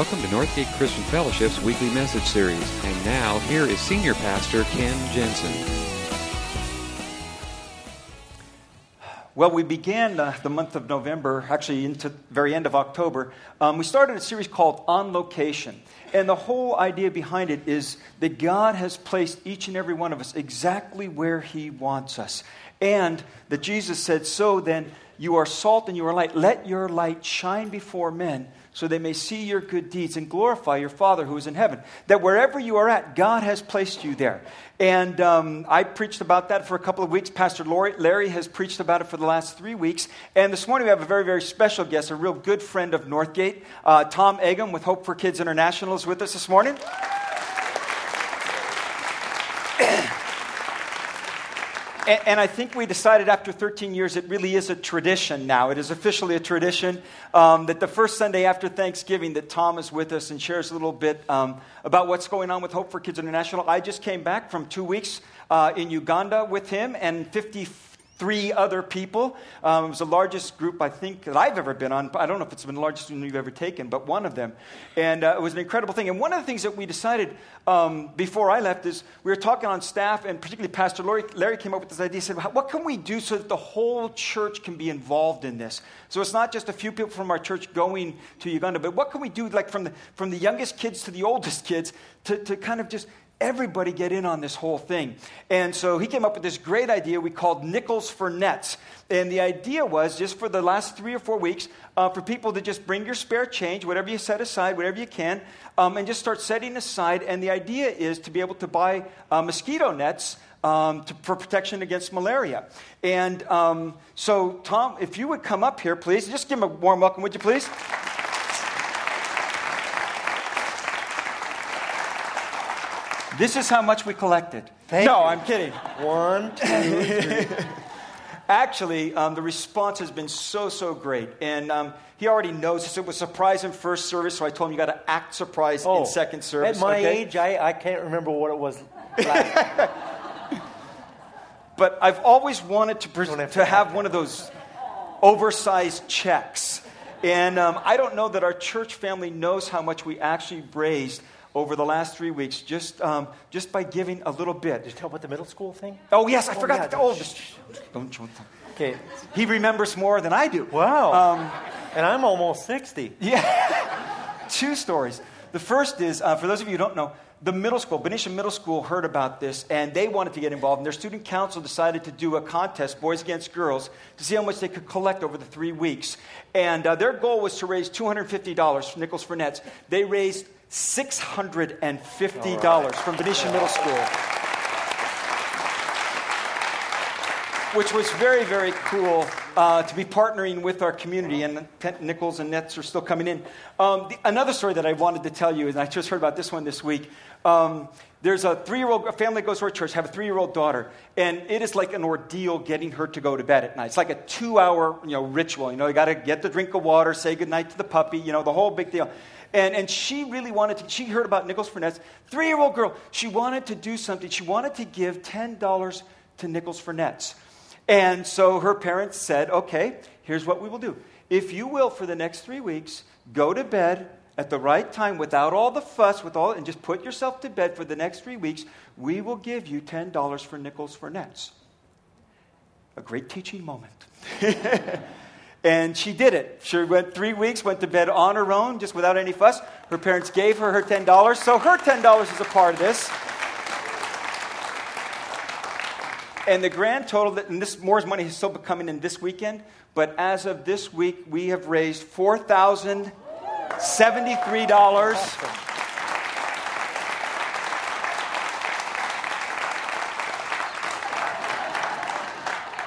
Welcome to Northgate Christian Fellowship's weekly message series. And now, here is Senior Pastor Ken Jensen. Well, we began uh, the month of November, actually into the very end of October. Um, we started a series called On Location. And the whole idea behind it is that God has placed each and every one of us exactly where He wants us. And that Jesus said, So then, you are salt and you are light. Let your light shine before men so they may see your good deeds and glorify your Father who is in heaven. That wherever you are at, God has placed you there. And um, I preached about that for a couple of weeks. Pastor Larry has preached about it for the last three weeks. And this morning we have a very, very special guest, a real good friend of Northgate. Uh, Tom Eggum with Hope for Kids International is with us this morning. And, and, I think we decided after 13 years it really is a tradition now. It is officially a tradition um, that the first Sunday after Thanksgiving that Tom is with us and shares a little bit um, about what's going on with Hope for Kids International. I just came back from two weeks uh, in Uganda with him and 50 three other people. Um, it was the largest group, I think, that I've ever been on. I don't know if it's been the largest one you've ever taken, but one of them. And uh, it was an incredible thing. And one of the things that we decided um, before I left is we were talking on staff, and particularly Pastor Larry, Larry came up with this idea. He said, What can we do so that the whole church can be involved in this? So it's not just a few people from our church going to Uganda, but what can we do, like from the, from the youngest kids to the oldest kids, to, to kind of just everybody get in on this whole thing. And so he came up with this great idea we called Nickels for Nets. And the idea was just for the last three or four weeks, uh, for people to just bring your spare change, whatever you set aside, whatever you can, um, and just start setting aside. And the idea is to be able to buy uh, mosquito nets. Um, to, for protection against malaria. And um, so, Tom, if you would come up here, please, just give him a warm welcome, would you please? This is how much we collected. Thank no, you. I'm kidding. One, two, three. Actually, um, the response has been so, so great. And um, he already knows this. It was surprise in first service, so I told him you got to act surprised oh, in second service. At my okay? age, I, I can't remember what it was but I've always wanted to, pres- have, to have one of those oversized checks. And um, I don't know that our church family knows how much we actually raised over the last three weeks just, um, just by giving a little bit. Did you tell about the middle school thing? Oh, yes, I oh, forgot. Yeah, to, oh, just, don't, don't. Okay. He remembers more than I do. Wow. Um, and I'm almost 60. Yeah. Two stories. The first is, uh, for those of you who don't know, the middle school, Benicia Middle School, heard about this and they wanted to get involved. And their student council decided to do a contest, boys against girls, to see how much they could collect over the three weeks. And uh, their goal was to raise $250 for Nickels for Nets. They raised $650 right. from Benicia Middle School. Which was very, very cool uh, to be partnering with our community, and Nickels and Nets are still coming in. Um, the, another story that I wanted to tell you, and I just heard about this one this week. Um, there's a three-year-old a family goes to our church, have a three-year-old daughter, and it is like an ordeal getting her to go to bed at night. It's like a two-hour, you know, ritual. You know, you got to get the drink of water, say goodnight to the puppy, you know, the whole big deal. And, and she really wanted to, she heard about Nickels for Nets, three year old girl. She wanted to do something. She wanted to give $10 to Nickels for Nets. And so her parents said, okay, here's what we will do. If you will, for the next three weeks, go to bed at the right time without all the fuss, with all, and just put yourself to bed for the next three weeks, we will give you $10 for Nickels for Nets. A great teaching moment. And she did it. She went three weeks, went to bed on her own, just without any fuss. Her parents gave her her $10, so her $10 is a part of this. And the grand total, that, and this more money is still coming in this weekend, but as of this week, we have raised $4,073.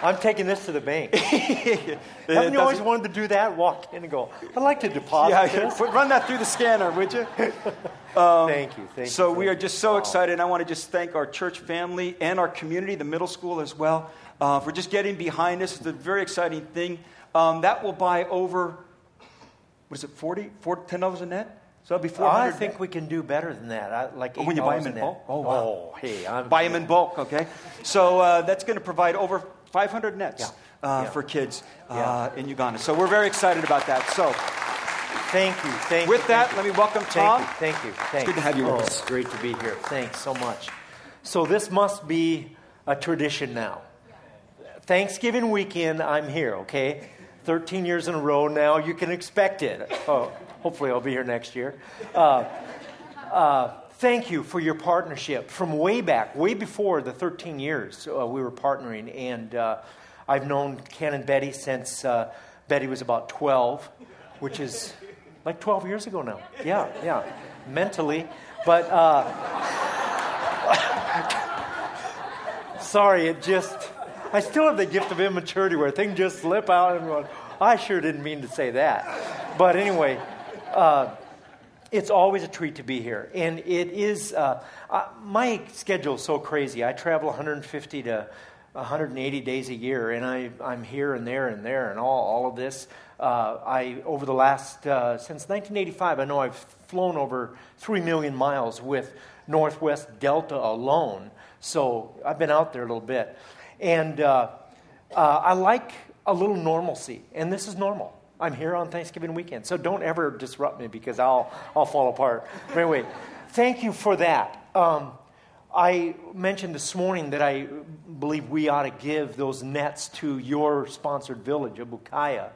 I'm taking this to the bank. Haven't you always wanted to do that? Walk in and go, I'd like to deposit yeah, this. Run that through the scanner, would you? Um, thank you. Thank so you, we are just so wow. excited. I want to just thank our church family and our community, the middle school as well, uh, for just getting behind us. It's a very exciting thing. Um, that will buy over, what is it, 40, 40 $10 a net? So that'll be 400 I think we can do better than that. I, like oh, when you buy them in bulk? Oh, wow. Oh, hey. I'm buy them in bulk, okay? So uh, that's going to provide over 500 nets. Yeah. Uh, yeah. for kids uh, in Uganda. So we're very excited about that. So Thank you. Thank you. With you. that, thank let me welcome Tom. Thank you. Thank you. Thanks. good to have you with oh, us. Great to be here. Thanks so much. So this must be a tradition now. Thanksgiving weekend, I'm here. Okay, 13 years in a row now. You can expect it. Oh, hopefully, I'll be here next year. Uh, uh, thank you for your partnership from way back, way before the 13 years uh, we were partnering. And uh, I've known Ken and Betty since uh, Betty was about 12, which is like 12 years ago now. Yeah, yeah, mentally. But uh, sorry, it just, I still have the gift of immaturity where things just slip out and going, I sure didn't mean to say that. But anyway, uh, it's always a treat to be here. And it is, uh, uh, my schedule is so crazy. I travel 150 to 180 days a year, and I, I'm here and there and there and all, all of this. Uh, I, over the last, uh, since 1985, I know I've flown over 3 million miles with Northwest Delta alone. So I've been out there a little bit. And uh, uh, I like a little normalcy, and this is normal. I'm here on Thanksgiving weekend, so don't ever disrupt me because I'll, I'll fall apart. But anyway, thank you for that. Um, I mentioned this morning that I believe we ought to give those nets to your sponsored village of Bukaya.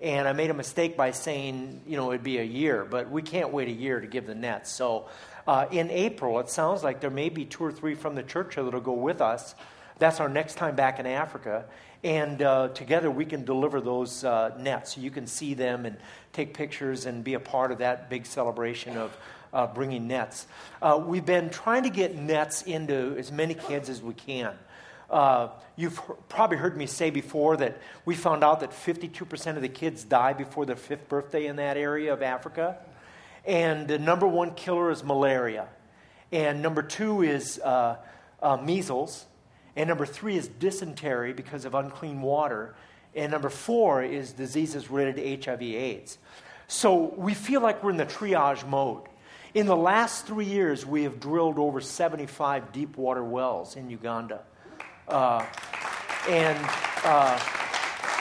And I made a mistake by saying, you know, it'd be a year, but we can't wait a year to give the nets. So uh, in April, it sounds like there may be two or three from the church that'll go with us. That's our next time back in Africa. And uh, together we can deliver those uh, nets so you can see them and take pictures and be a part of that big celebration of uh, bringing nets. Uh, we've been trying to get nets into as many kids as we can. Uh, you've probably heard me say before that we found out that 52% of the kids die before their fifth birthday in that area of Africa. And the number one killer is malaria. And number two is uh, measles. And number three is dysentery because of unclean water. And number four is diseases related to HIV AIDS. So we feel like we're in the triage mode. In the last three years, we have drilled over 75 deep water wells in Uganda. Uh, and uh,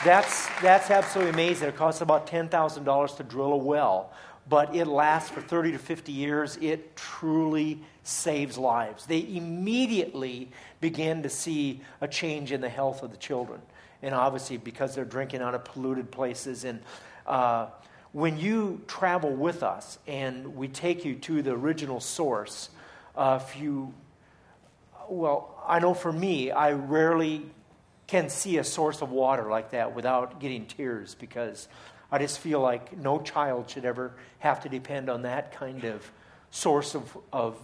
that's, that's absolutely amazing. It costs about $10,000 to drill a well, but it lasts for 30 to 50 years. It truly saves lives. They immediately begin to see a change in the health of the children. And obviously, because they're drinking out of polluted places. And uh, when you travel with us and we take you to the original source, uh, if you well, I know for me, I rarely can see a source of water like that without getting tears because I just feel like no child should ever have to depend on that kind of source of, of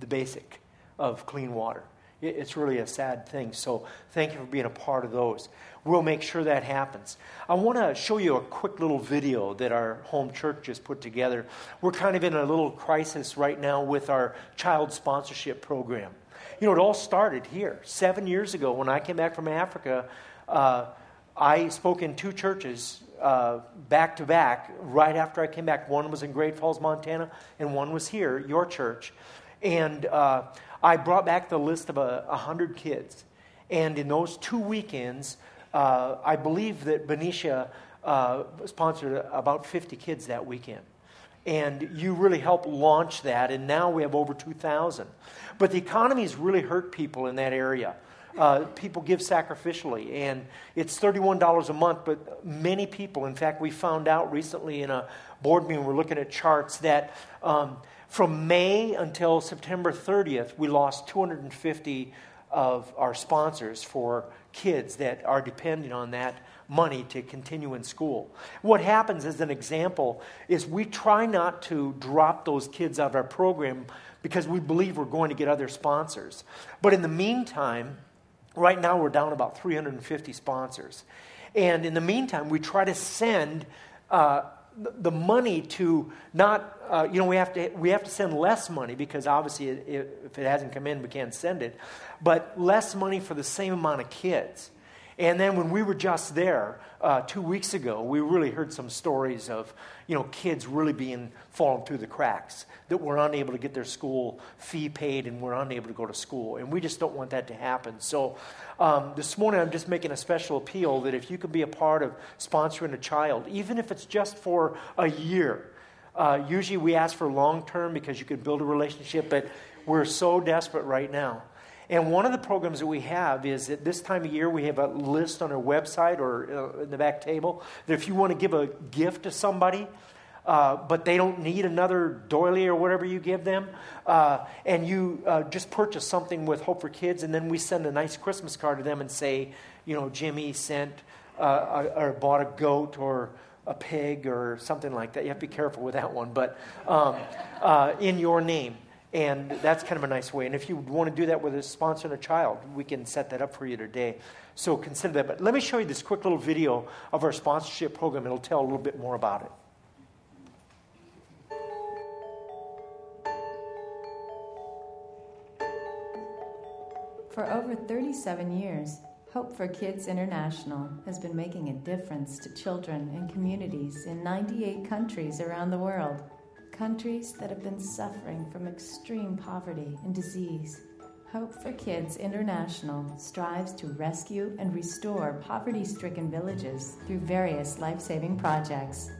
the basic of clean water. It's really a sad thing. So thank you for being a part of those. We'll make sure that happens. I want to show you a quick little video that our home church just put together. We're kind of in a little crisis right now with our child sponsorship program. You know, it all started here. Seven years ago, when I came back from Africa, uh, I spoke in two churches uh, back to back right after I came back. One was in Great Falls, Montana, and one was here, your church. And uh, I brought back the list of a, a hundred kids. And in those two weekends, uh, I believe that Benicia uh, sponsored about 50 kids that weekend and you really helped launch that, and now we have over 2,000. But the economy has really hurt people in that area. Uh, people give sacrificially, and it's $31 a month, but many people, in fact, we found out recently in a board meeting, we're looking at charts, that um, from May until September 30th, we lost 250 of our sponsors for kids that are depending on that money to continue in school. What happens, as an example, is we try not to drop those kids out of our program because we believe we're going to get other sponsors. But in the meantime, right now we're down about 350 sponsors. And in the meantime, we try to send uh, the money to not, uh, you know, we have, to, we have to send less money because obviously it, if it hasn't come in, we can't send it, but less money for the same amount of kids. And then when we were just there uh, two weeks ago, we really heard some stories of you know kids really being falling through the cracks that were unable to get their school fee paid and were unable to go to school. And we just don't want that to happen. So um, this morning, I'm just making a special appeal that if you could be a part of sponsoring a child, even if it's just for a year. Uh, usually we ask for long term because you can build a relationship, but we're so desperate right now. And one of the programs that we have is at this time of year, we have a list on our website or uh, in the back table that if you want to give a gift to somebody, uh, but they don't need another doily or whatever you give them, uh, and you uh, just purchase something with Hope for Kids, and then we send a nice Christmas card to them and say, you know, Jimmy sent uh, or bought a goat or a pig or something like that. You have to be careful with that one, but um, uh, in your name. And that's kind of a nice way. And if you want to do that with a sponsor and a child, we can set that up for you today. So consider that. But let me show you this quick little video of our sponsorship program. It'll tell a little bit more about it. For over 37 years, Hope for Kids International has been making a difference to children and communities in 98 countries around the world countries that have been suffering from extreme poverty and disease. Hope for Kids International strives to rescue and restore poverty stricken villages through various life saving projects.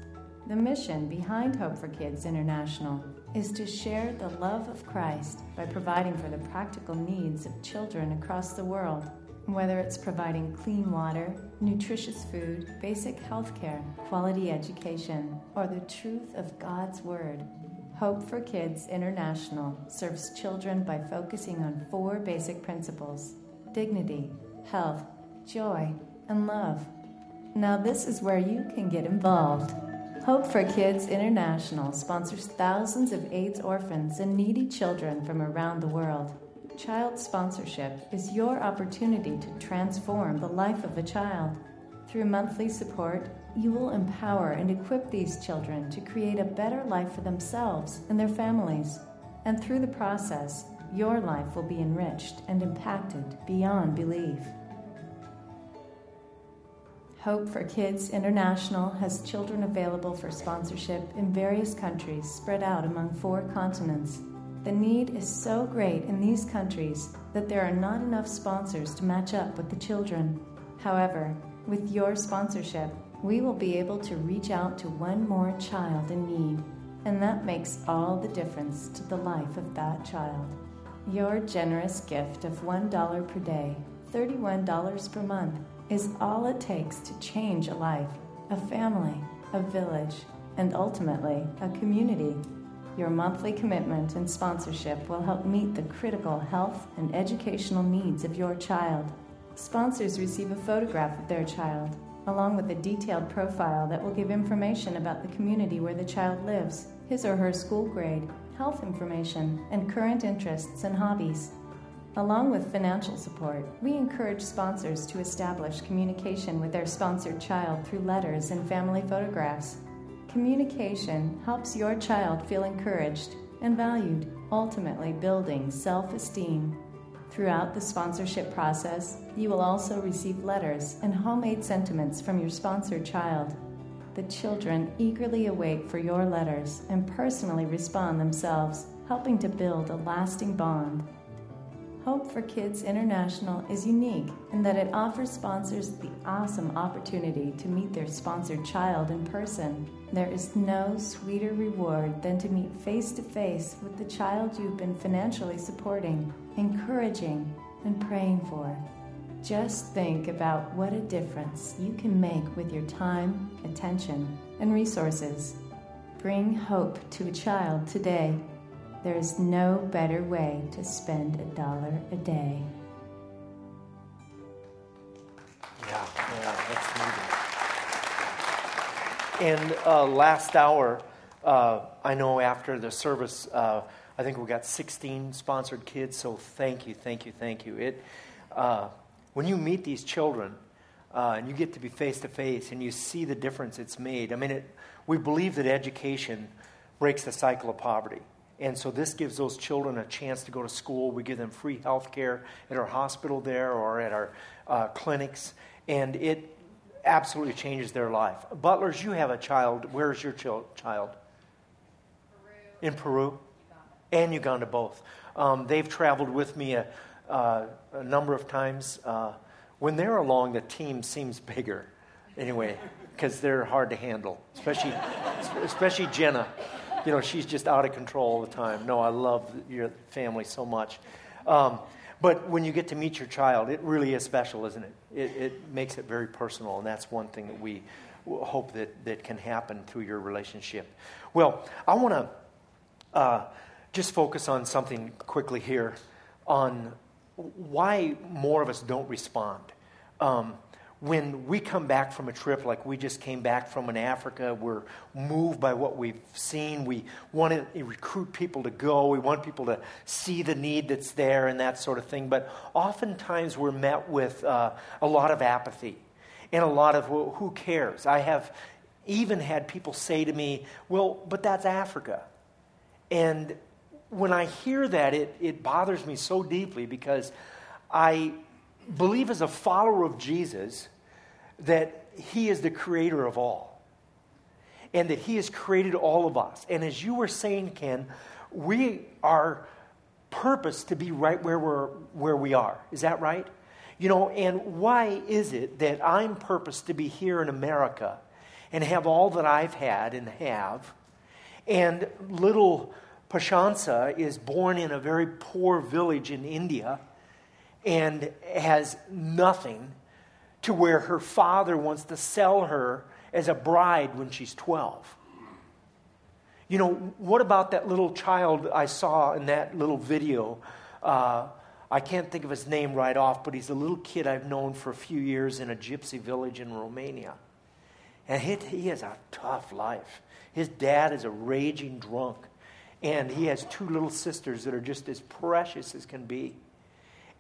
The mission behind Hope for Kids International is to share the love of Christ by providing for the practical needs of children across the world, whether it's providing clean water, nutritious food, basic health care, quality education, or the truth of God's Word. Hope for Kids International serves children by focusing on four basic principles dignity, health, joy, and love. Now, this is where you can get involved. Hope for Kids International sponsors thousands of AIDS orphans and needy children from around the world. Child sponsorship is your opportunity to transform the life of a child. Through monthly support, you will empower and equip these children to create a better life for themselves and their families. And through the process, your life will be enriched and impacted beyond belief. Hope for Kids International has children available for sponsorship in various countries spread out among four continents. The need is so great in these countries that there are not enough sponsors to match up with the children. However, with your sponsorship, we will be able to reach out to one more child in need, and that makes all the difference to the life of that child. Your generous gift of $1 per day, $31 per month, is all it takes to change a life, a family, a village, and ultimately a community. Your monthly commitment and sponsorship will help meet the critical health and educational needs of your child. Sponsors receive a photograph of their child, along with a detailed profile that will give information about the community where the child lives, his or her school grade, health information, and current interests and hobbies. Along with financial support, we encourage sponsors to establish communication with their sponsored child through letters and family photographs. Communication helps your child feel encouraged and valued, ultimately building self esteem. Throughout the sponsorship process, you will also receive letters and homemade sentiments from your sponsored child. The children eagerly await for your letters and personally respond themselves, helping to build a lasting bond. Hope for Kids International is unique in that it offers sponsors the awesome opportunity to meet their sponsored child in person. There is no sweeter reward than to meet face to face with the child you've been financially supporting, encouraging, and praying for. Just think about what a difference you can make with your time, attention, and resources. Bring hope to a child today. There is no better way to spend a dollar a day. Yeah, yeah, that's needed. And uh, last hour, uh, I know after the service, uh, I think we got 16 sponsored kids. So thank you, thank you, thank you. It, uh, when you meet these children uh, and you get to be face to face and you see the difference it's made, I mean, it, we believe that education breaks the cycle of poverty. And so this gives those children a chance to go to school. We give them free health care at our hospital there or at our uh, clinics. And it absolutely changes their life. Butlers, you have a child. Where's your child? Peru. In Peru? And Uganda, both. Um, they've traveled with me a, uh, a number of times. Uh, when they're along, the team seems bigger, anyway, because they're hard to handle, especially, especially Jenna. You know, she's just out of control all the time. No, I love your family so much. Um, but when you get to meet your child, it really is special, isn't it? It, it makes it very personal, and that's one thing that we hope that, that can happen through your relationship. Well, I want to uh, just focus on something quickly here on why more of us don't respond. Um, when we come back from a trip like we just came back from in Africa, we're moved by what we've seen. We want to recruit people to go. We want people to see the need that's there and that sort of thing. But oftentimes we're met with uh, a lot of apathy and a lot of, well, who cares? I have even had people say to me, well, but that's Africa. And when I hear that, it, it bothers me so deeply because I believe as a follower of Jesus that he is the creator of all and that he has created all of us. And as you were saying, Ken, we are purpose to be right where, we're, where we are. Is that right? You know, and why is it that I'm purposed to be here in America and have all that I've had and have, and little Pashansa is born in a very poor village in India and has nothing to where her father wants to sell her as a bride when she's 12. You know, what about that little child I saw in that little video? Uh, I can't think of his name right off, but he's a little kid I've known for a few years in a gypsy village in Romania. And he, he has a tough life. His dad is a raging drunk, and he has two little sisters that are just as precious as can be.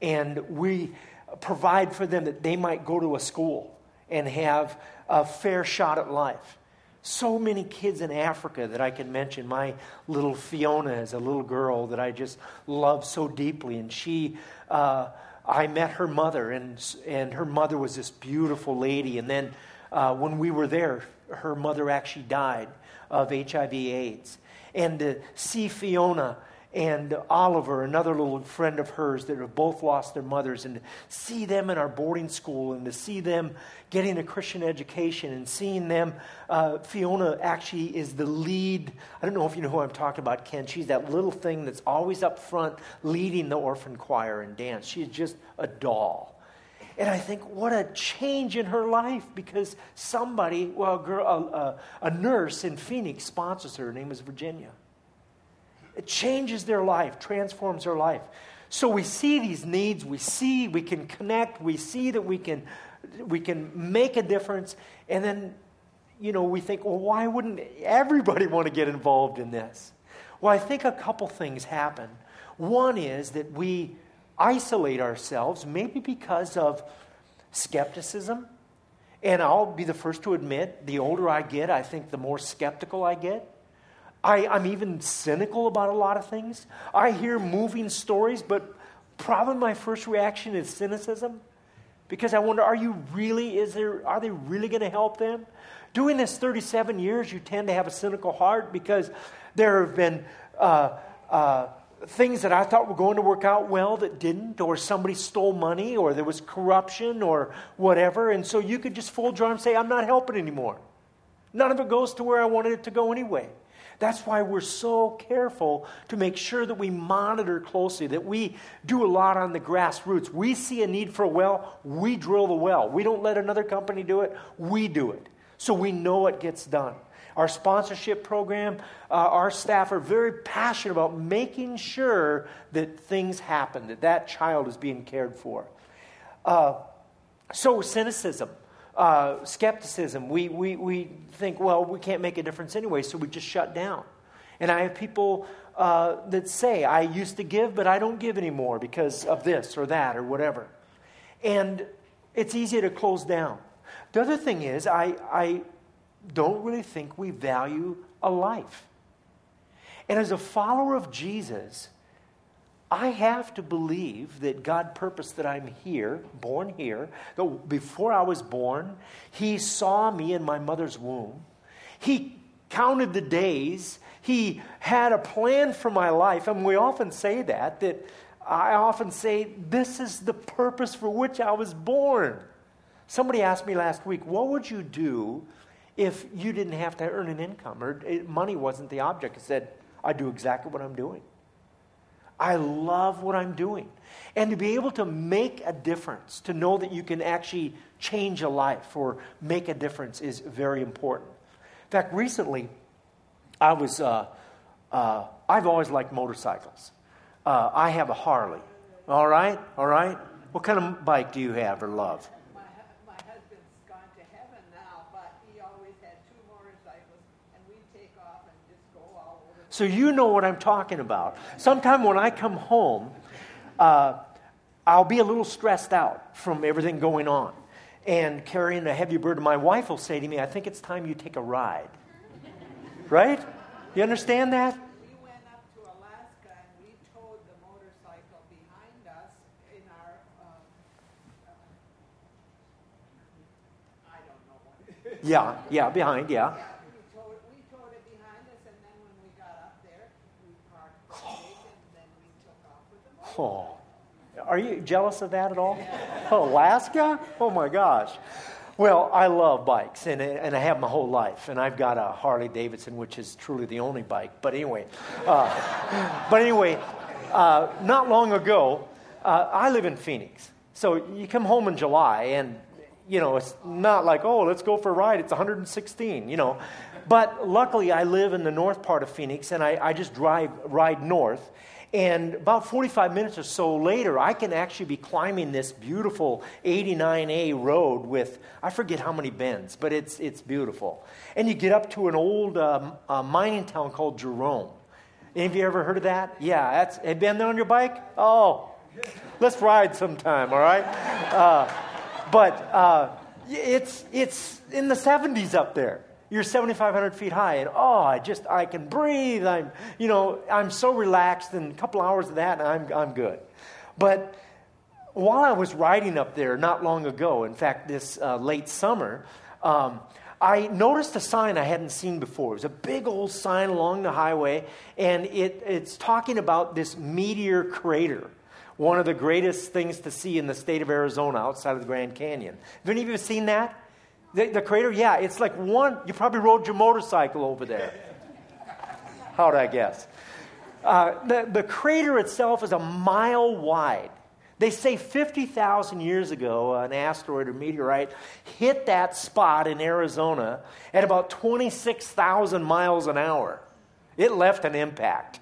And we provide for them that they might go to a school and have a fair shot at life. So many kids in Africa that I can mention. My little Fiona is a little girl that I just love so deeply, and she. Uh, I met her mother, and, and her mother was this beautiful lady. And then uh, when we were there, her mother actually died of HIV/AIDS. And to see Fiona and Oliver, another little friend of hers that have both lost their mothers, and to see them in our boarding school and to see them getting a Christian education and seeing them. Uh, Fiona actually is the lead. I don't know if you know who I'm talking about, Ken. She's that little thing that's always up front leading the orphan choir and dance. She's just a doll. And I think, what a change in her life because somebody, well, a, girl, a, a, a nurse in Phoenix sponsors her. Her name is Virginia. It changes their life, transforms their life. So we see these needs, we see we can connect, we see that we can, we can make a difference, and then, you know, we think, well, why wouldn't everybody want to get involved in this? Well, I think a couple things happen. One is that we isolate ourselves, maybe because of skepticism. And I'll be the first to admit, the older I get, I think the more skeptical I get. I, I'm even cynical about a lot of things. I hear moving stories, but probably my first reaction is cynicism because I wonder, are you really, is there, are they really going to help them? Doing this 37 years, you tend to have a cynical heart because there have been uh, uh, things that I thought were going to work out well that didn't, or somebody stole money, or there was corruption, or whatever. And so you could just fold your arms and say, I'm not helping anymore. None of it goes to where I wanted it to go anyway. That's why we're so careful to make sure that we monitor closely, that we do a lot on the grassroots. We see a need for a well, we drill the well. We don't let another company do it, we do it. So we know it gets done. Our sponsorship program, uh, our staff are very passionate about making sure that things happen, that that child is being cared for. Uh, so, cynicism uh, skepticism. We, we, we think, well, we can't make a difference anyway, so we just shut down. And I have people uh, that say, I used to give, but I don't give anymore because of this or that or whatever. And it's easy to close down. The other thing is, I, I don't really think we value a life. And as a follower of Jesus, I have to believe that God purposed that I'm here, born here. That before I was born, He saw me in my mother's womb. He counted the days. He had a plan for my life. And we often say that, that I often say, This is the purpose for which I was born. Somebody asked me last week, What would you do if you didn't have to earn an income or eh, money wasn't the object? I said, I do exactly what I'm doing. I love what I'm doing. And to be able to make a difference, to know that you can actually change a life or make a difference is very important. In fact, recently, I was, uh, uh, I've always liked motorcycles. Uh, I have a Harley. All right? All right? What kind of bike do you have or love? So you know what I'm talking about. Sometime when I come home, uh, I'll be a little stressed out from everything going on and carrying a heavy burden. My wife will say to me, I think it's time you take a ride. Right? You understand that? We went up to Alaska and we towed the motorcycle behind us in our, um, uh, I don't know what. yeah, yeah, behind, yeah. Oh, are you jealous of that at all? Alaska? Oh my gosh. Well, I love bikes, and, and I have my whole life, and I've got a Harley Davidson, which is truly the only bike. But anyway, uh, but anyway, uh, not long ago, uh, I live in Phoenix, so you come home in July, and you know it's not like oh let's go for a ride. It's 116, you know. But luckily, I live in the north part of Phoenix, and I, I just drive ride north, and about 45 minutes or so later, I can actually be climbing this beautiful 89A road with, I forget how many bends, but it's, it's beautiful. And you get up to an old um, uh, mining town called Jerome. Any of you ever heard of that? Yeah, that's, have you been there on your bike? Oh, let's ride sometime, all right? Uh, but uh, it's, it's in the 70s up there you're 7,500 feet high, and oh, I just, I can breathe. I'm, you know, I'm so relaxed, and a couple hours of that, and I'm, I'm good. But while I was riding up there not long ago, in fact, this uh, late summer, um, I noticed a sign I hadn't seen before. It was a big old sign along the highway, and it, it's talking about this meteor crater, one of the greatest things to see in the state of Arizona outside of the Grand Canyon. Have any of you seen that? The, the crater, yeah, it's like one, you probably rode your motorcycle over there. How'd I guess? Uh, the, the crater itself is a mile wide. They say 50,000 years ago, an asteroid or meteorite hit that spot in Arizona at about 26,000 miles an hour. It left an impact.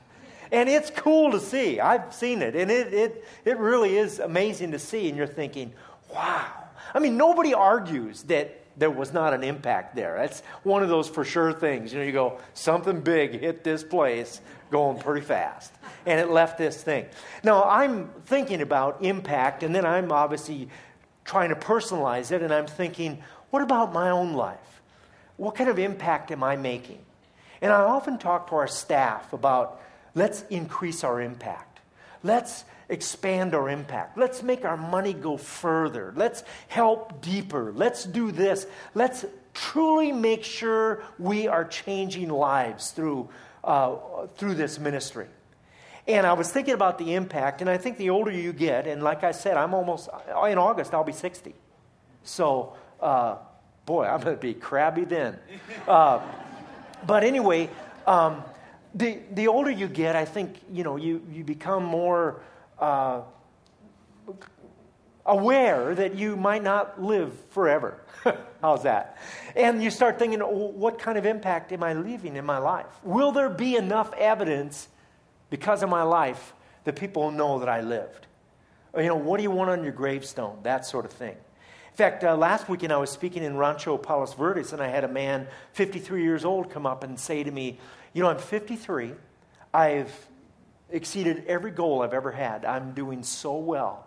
And it's cool to see. I've seen it, and it, it, it really is amazing to see. And you're thinking, wow. I mean, nobody argues that there was not an impact there. That's one of those for sure things. You know, you go, something big hit this place going pretty fast. And it left this thing. Now, I'm thinking about impact, and then I'm obviously trying to personalize it, and I'm thinking, what about my own life? What kind of impact am I making? And I often talk to our staff about let's increase our impact. Let's expand our impact. Let's make our money go further. Let's help deeper. Let's do this. Let's truly make sure we are changing lives through, uh, through this ministry. And I was thinking about the impact, and I think the older you get, and like I said, I'm almost, in August, I'll be 60. So, uh, boy, I'm going to be crabby then. Uh, but anyway, um, the, the older you get, I think, you know, you, you become more uh, aware that you might not live forever. How's that? And you start thinking, what kind of impact am I leaving in my life? Will there be enough evidence because of my life that people know that I lived? You know, what do you want on your gravestone? That sort of thing. In fact, uh, last weekend I was speaking in Rancho Palos Verdes, and I had a man, 53 years old, come up and say to me, You know, I'm 53. I've exceeded every goal I've ever had. I'm doing so well.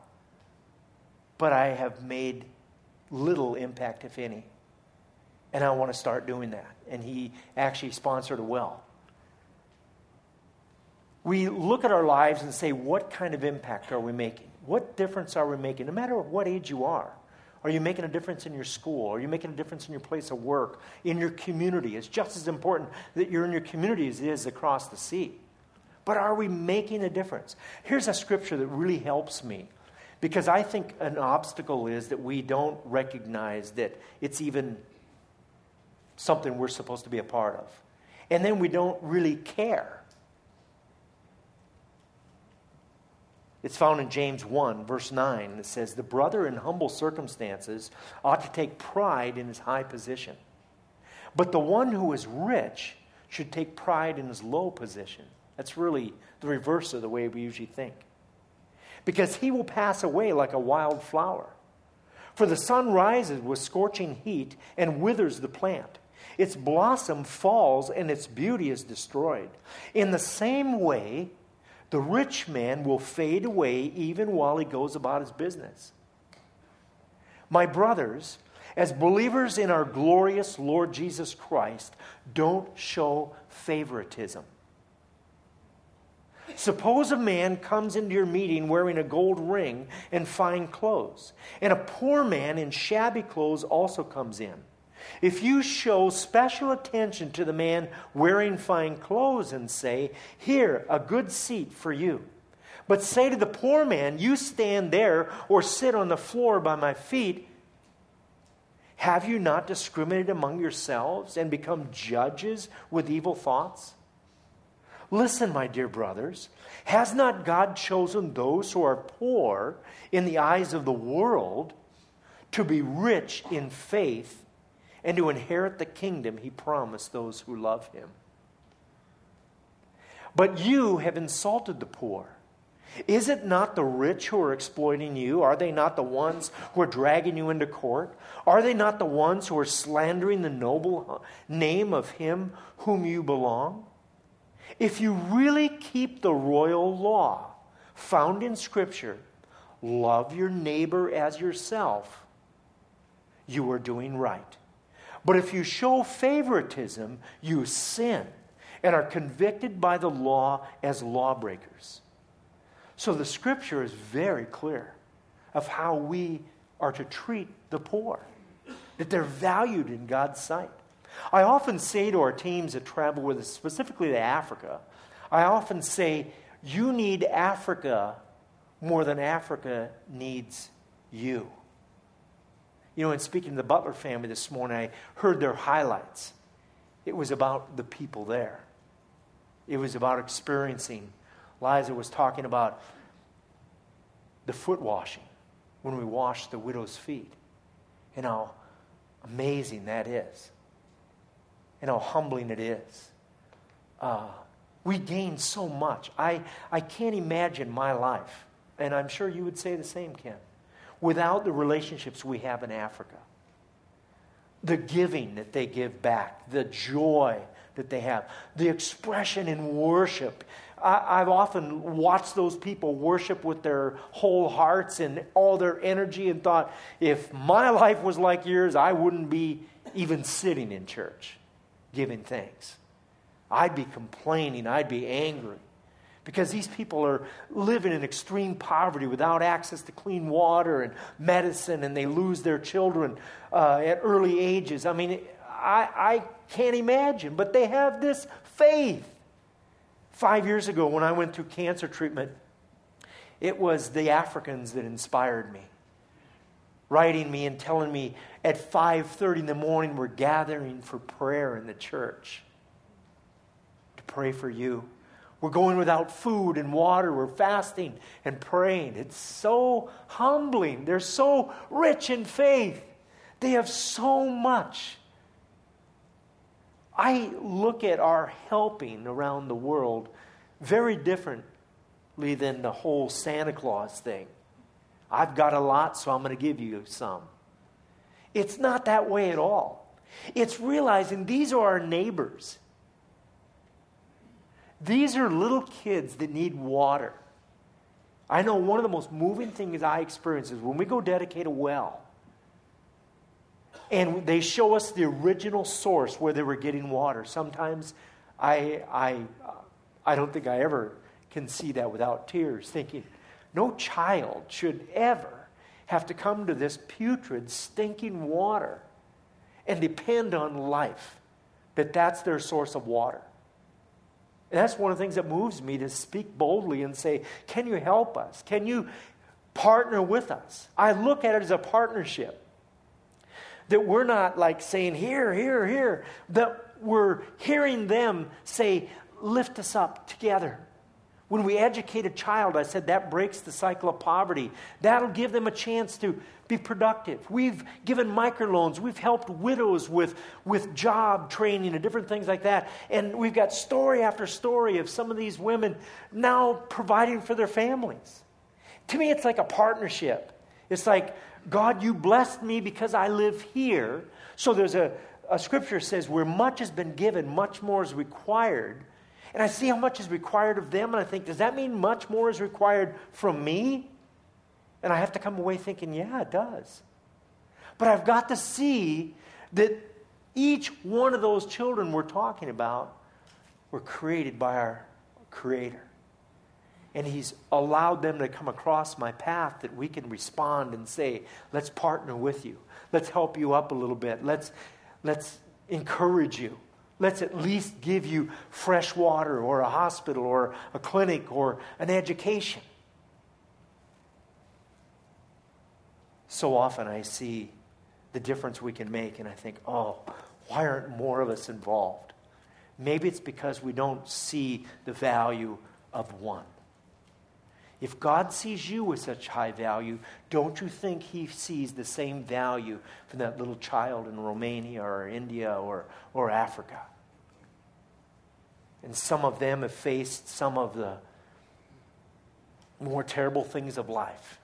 But I have made little impact, if any. And I want to start doing that. And he actually sponsored a well. we look at our lives and say, what kind of impact are we making? What difference are we making? No matter what age you are. Are you making a difference in your school? Are you making a difference in your place of work? In your community? It's just as important that you're in your community as it is across the sea. But are we making a difference? Here's a scripture that really helps me because I think an obstacle is that we don't recognize that it's even something we're supposed to be a part of. And then we don't really care. It's found in James 1, verse 9. It says, The brother in humble circumstances ought to take pride in his high position. But the one who is rich should take pride in his low position. That's really the reverse of the way we usually think. Because he will pass away like a wild flower. For the sun rises with scorching heat and withers the plant. Its blossom falls and its beauty is destroyed. In the same way, the rich man will fade away even while he goes about his business. My brothers, as believers in our glorious Lord Jesus Christ, don't show favoritism. Suppose a man comes into your meeting wearing a gold ring and fine clothes, and a poor man in shabby clothes also comes in. If you show special attention to the man wearing fine clothes and say, Here, a good seat for you, but say to the poor man, You stand there or sit on the floor by my feet, have you not discriminated among yourselves and become judges with evil thoughts? Listen, my dear brothers, has not God chosen those who are poor in the eyes of the world to be rich in faith and to inherit the kingdom he promised those who love him. But you have insulted the poor. Is it not the rich who are exploiting you? Are they not the ones who are dragging you into court? Are they not the ones who are slandering the noble name of him whom you belong? If you really keep the royal law found in Scripture, love your neighbor as yourself, you are doing right. But if you show favoritism, you sin and are convicted by the law as lawbreakers. So the scripture is very clear of how we are to treat the poor, that they're valued in God's sight. I often say to our teams that travel with us, specifically to Africa, I often say, you need Africa more than Africa needs you. You know, in speaking to the Butler family this morning, I heard their highlights. It was about the people there, it was about experiencing. Liza was talking about the foot washing when we wash the widow's feet and how amazing that is and how humbling it is. Uh, we gain so much. I, I can't imagine my life, and I'm sure you would say the same, Ken without the relationships we have in Africa. The giving that they give back, the joy that they have, the expression in worship. I, have often watched those people worship with their whole hearts and all their energy and thought, if my life was like yours, I wouldn't be even sitting in church giving thanks. I'd be complaining, I'd be angry because these people are living in extreme poverty without access to clean water and medicine, and they lose their children uh, at early ages. I mean, I, I can't imagine, but they have this faith. Five years ago, when I went through cancer treatment, it was the Africans that inspired me writing me and telling me at 5.30 in the morning we're gathering for prayer in the church to pray for you we're going without food and water. We're fasting and praying. It's so humbling. They're so rich in faith. They have so much. I look at our helping around the world very differently than the whole Santa Claus thing. I've got a lot, so I'm going to give you some. It's not that way at all. It's realizing these are our neighbors. These are little kids that need water. I know one of the most moving things I experience is when we go dedicate a well and they show us the original source where they were getting water. Sometimes I, I, I don't think I ever can see that without tears, thinking, no child should ever have to come to this putrid, stinking water and depend on life, that that's their source of water. And that's one of the things that moves me to speak boldly and say, Can you help us? Can you partner with us? I look at it as a partnership. That we're not like saying, Here, here, here. That we're hearing them say, Lift us up together. When we educate a child, I said that breaks the cycle of poverty. That'll give them a chance to be productive. We've given microloans. We've helped widows with, with job training and different things like that. And we've got story after story of some of these women now providing for their families. To me, it's like a partnership. It's like, God, you blessed me because I live here. So there's a, a scripture says, where much has been given, much more is required. And I see how much is required of them, and I think, does that mean much more is required from me? And I have to come away thinking, yeah, it does. But I've got to see that each one of those children we're talking about were created by our Creator. And He's allowed them to come across my path that we can respond and say, let's partner with you. Let's help you up a little bit. Let's, let's encourage you. Let's at least give you fresh water or a hospital or a clinic or an education. So often I see the difference we can make, and I think, oh, why aren't more of us involved? Maybe it's because we don't see the value of one. If God sees you with such high value, don't you think He sees the same value for that little child in Romania or India or, or Africa? And some of them have faced some of the more terrible things of life.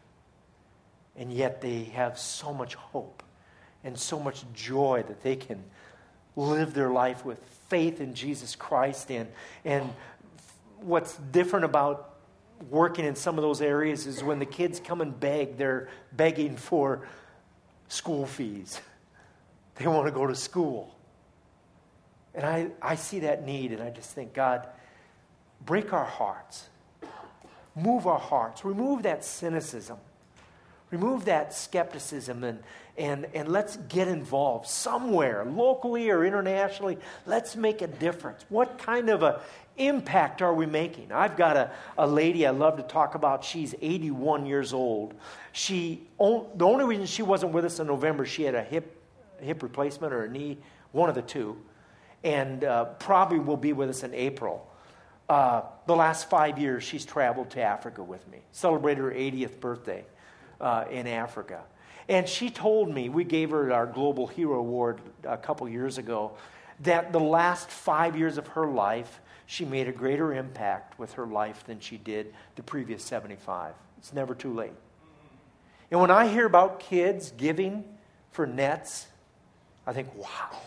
And yet they have so much hope and so much joy that they can live their life with faith in Jesus Christ. And, and what's different about working in some of those areas is when the kids come and beg, they're begging for school fees. They want to go to school. And I, I see that need, and I just think, God, break our hearts, move our hearts, remove that cynicism, remove that skepticism, and, and, and let's get involved somewhere, locally or internationally. Let's make a difference. What kind of a impact are we making? I've got a, a lady I love to talk about. She's 81 years old. She, the only reason she wasn't with us in November, she had a hip, hip replacement or a knee, one of the two, and uh, probably will be with us in April. Uh, the last five years, she's traveled to Africa with me, celebrated her 80th birthday uh, in Africa. And she told me, we gave her our Global Hero Award a couple years ago, that the last five years of her life, she made a greater impact with her life than she did the previous 75. It's never too late. And when I hear about kids giving for nets, I think, wow,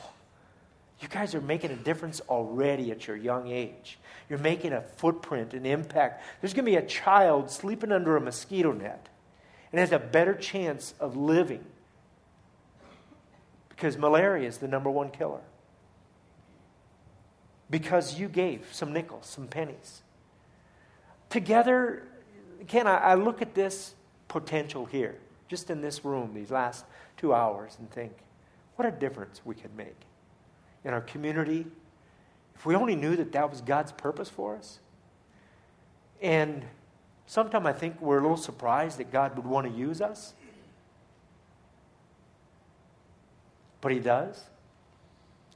you guys are making a difference already at your young age. You're making a footprint, an impact. There's going to be a child sleeping under a mosquito net and has a better chance of living because malaria is the number one killer because you gave some nickels, some pennies. Together, Ken, I, I look at this potential here, just in this room, these last two hours, and think, what a difference we could make in our community if we only knew that that was God's purpose for us. And sometimes I think we're a little surprised that God would want to use us. But He does.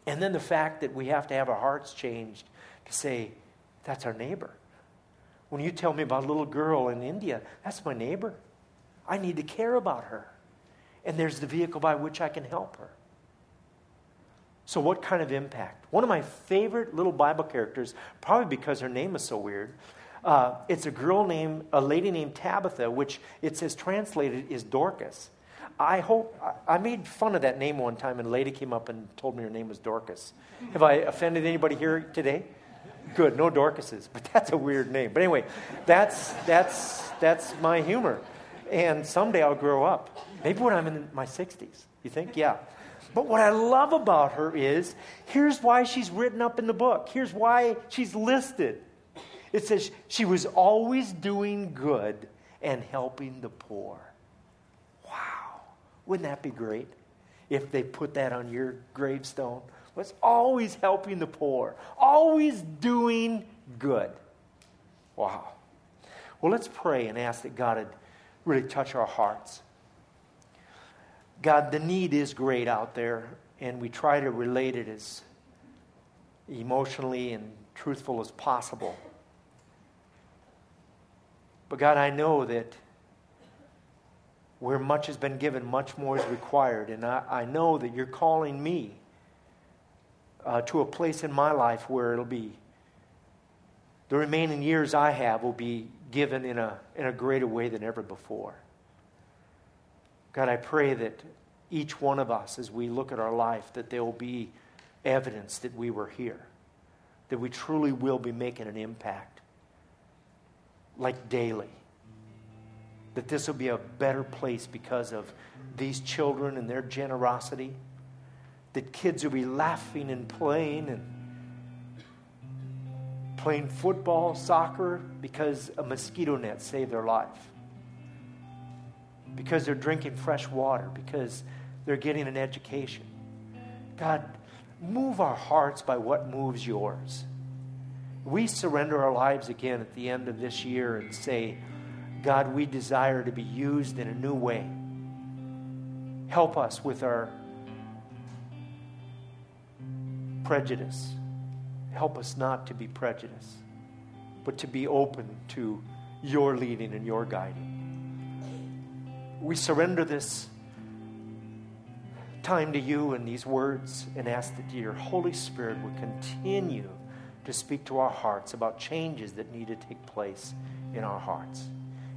And then the fact that we have to have our hearts changed to say, that's our neighbor. When you tell me about a little girl in India, that's my neighbor. I need to care about her. And there's the vehicle by which I can help her. So, what kind of impact? One of my favorite little Bible characters, probably because her name is so weird, uh, it's a girl named, a lady named Tabitha, which it says translated is Dorcas. I hope, I made fun of that name one time, and a lady came up and told me her name was Dorcas. Have I offended anybody here today? Good, no Dorcases, but that's a weird name. But anyway, that's, that's, that's my humor. And someday I'll grow up. Maybe when I'm in my 60s. You think? Yeah. But what I love about her is here's why she's written up in the book. Here's why she's listed. It says she was always doing good and helping the poor. Wouldn't that be great if they put that on your gravestone? Was always helping the poor, always doing good. Wow. Well, let's pray and ask that God would really touch our hearts. God, the need is great out there, and we try to relate it as emotionally and truthful as possible. But God, I know that where much has been given, much more is required. And I, I know that you're calling me uh, to a place in my life where it'll be the remaining years I have will be given in a, in a greater way than ever before. God, I pray that each one of us, as we look at our life, that there will be evidence that we were here, that we truly will be making an impact, like daily. That this will be a better place because of these children and their generosity. That kids will be laughing and playing and playing football, soccer, because a mosquito net saved their life. Because they're drinking fresh water, because they're getting an education. God, move our hearts by what moves yours. We surrender our lives again at the end of this year and say, God, we desire to be used in a new way. Help us with our prejudice help us not to be prejudiced, but to be open to your leading and your guiding. We surrender this time to you and these words and ask that your Holy Spirit would continue to speak to our hearts about changes that need to take place in our hearts.